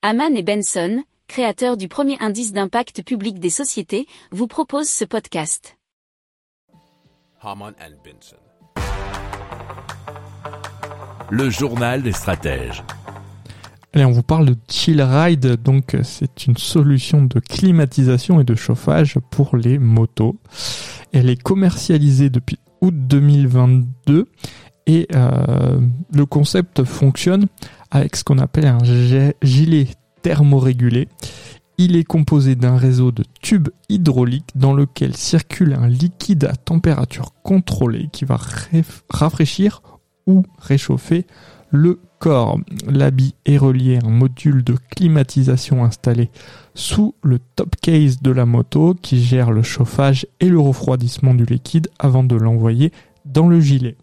Haman et Benson, créateurs du premier indice d'impact public des sociétés, vous proposent ce podcast. Haman and Benson. Le journal des stratèges. Allez, on vous parle de Chill Ride. Donc, c'est une solution de climatisation et de chauffage pour les motos. Elle est commercialisée depuis août 2022 et euh, le concept fonctionne avec ce qu'on appelle un gilet thermorégulé. Il est composé d'un réseau de tubes hydrauliques dans lequel circule un liquide à température contrôlée qui va rafraîchir ou réchauffer le corps. L'habit est relié à un module de climatisation installé sous le top case de la moto qui gère le chauffage et le refroidissement du liquide avant de l'envoyer dans le gilet.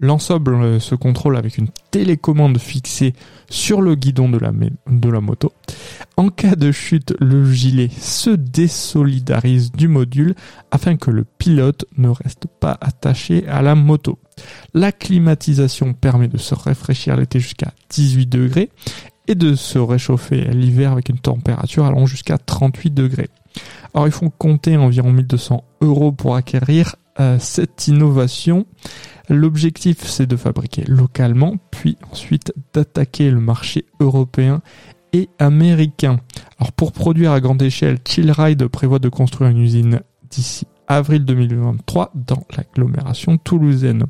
L'ensemble euh, se contrôle avec une télécommande fixée sur le guidon de la, moto. En cas de chute, le gilet se désolidarise du module afin que le pilote ne reste pas attaché à la moto. La climatisation permet de se rafraîchir l'été jusqu'à 18 degrés et de se réchauffer l'hiver avec une température allant jusqu'à 38 degrés. Alors il faut compter environ 1200 euros pour acquérir cette innovation. L'objectif, c'est de fabriquer localement, puis ensuite d'attaquer le marché européen et américain. Alors pour produire à grande échelle, Chillride prévoit de construire une usine d'ici avril 2023 dans l'agglomération toulousaine.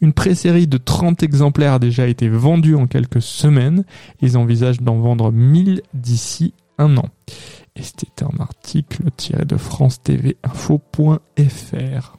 Une pré-série de 30 exemplaires a déjà été vendue en quelques semaines. Ils envisagent d'en vendre 1000 d'ici un an. Et c'était un article tiré de france TV info.fr.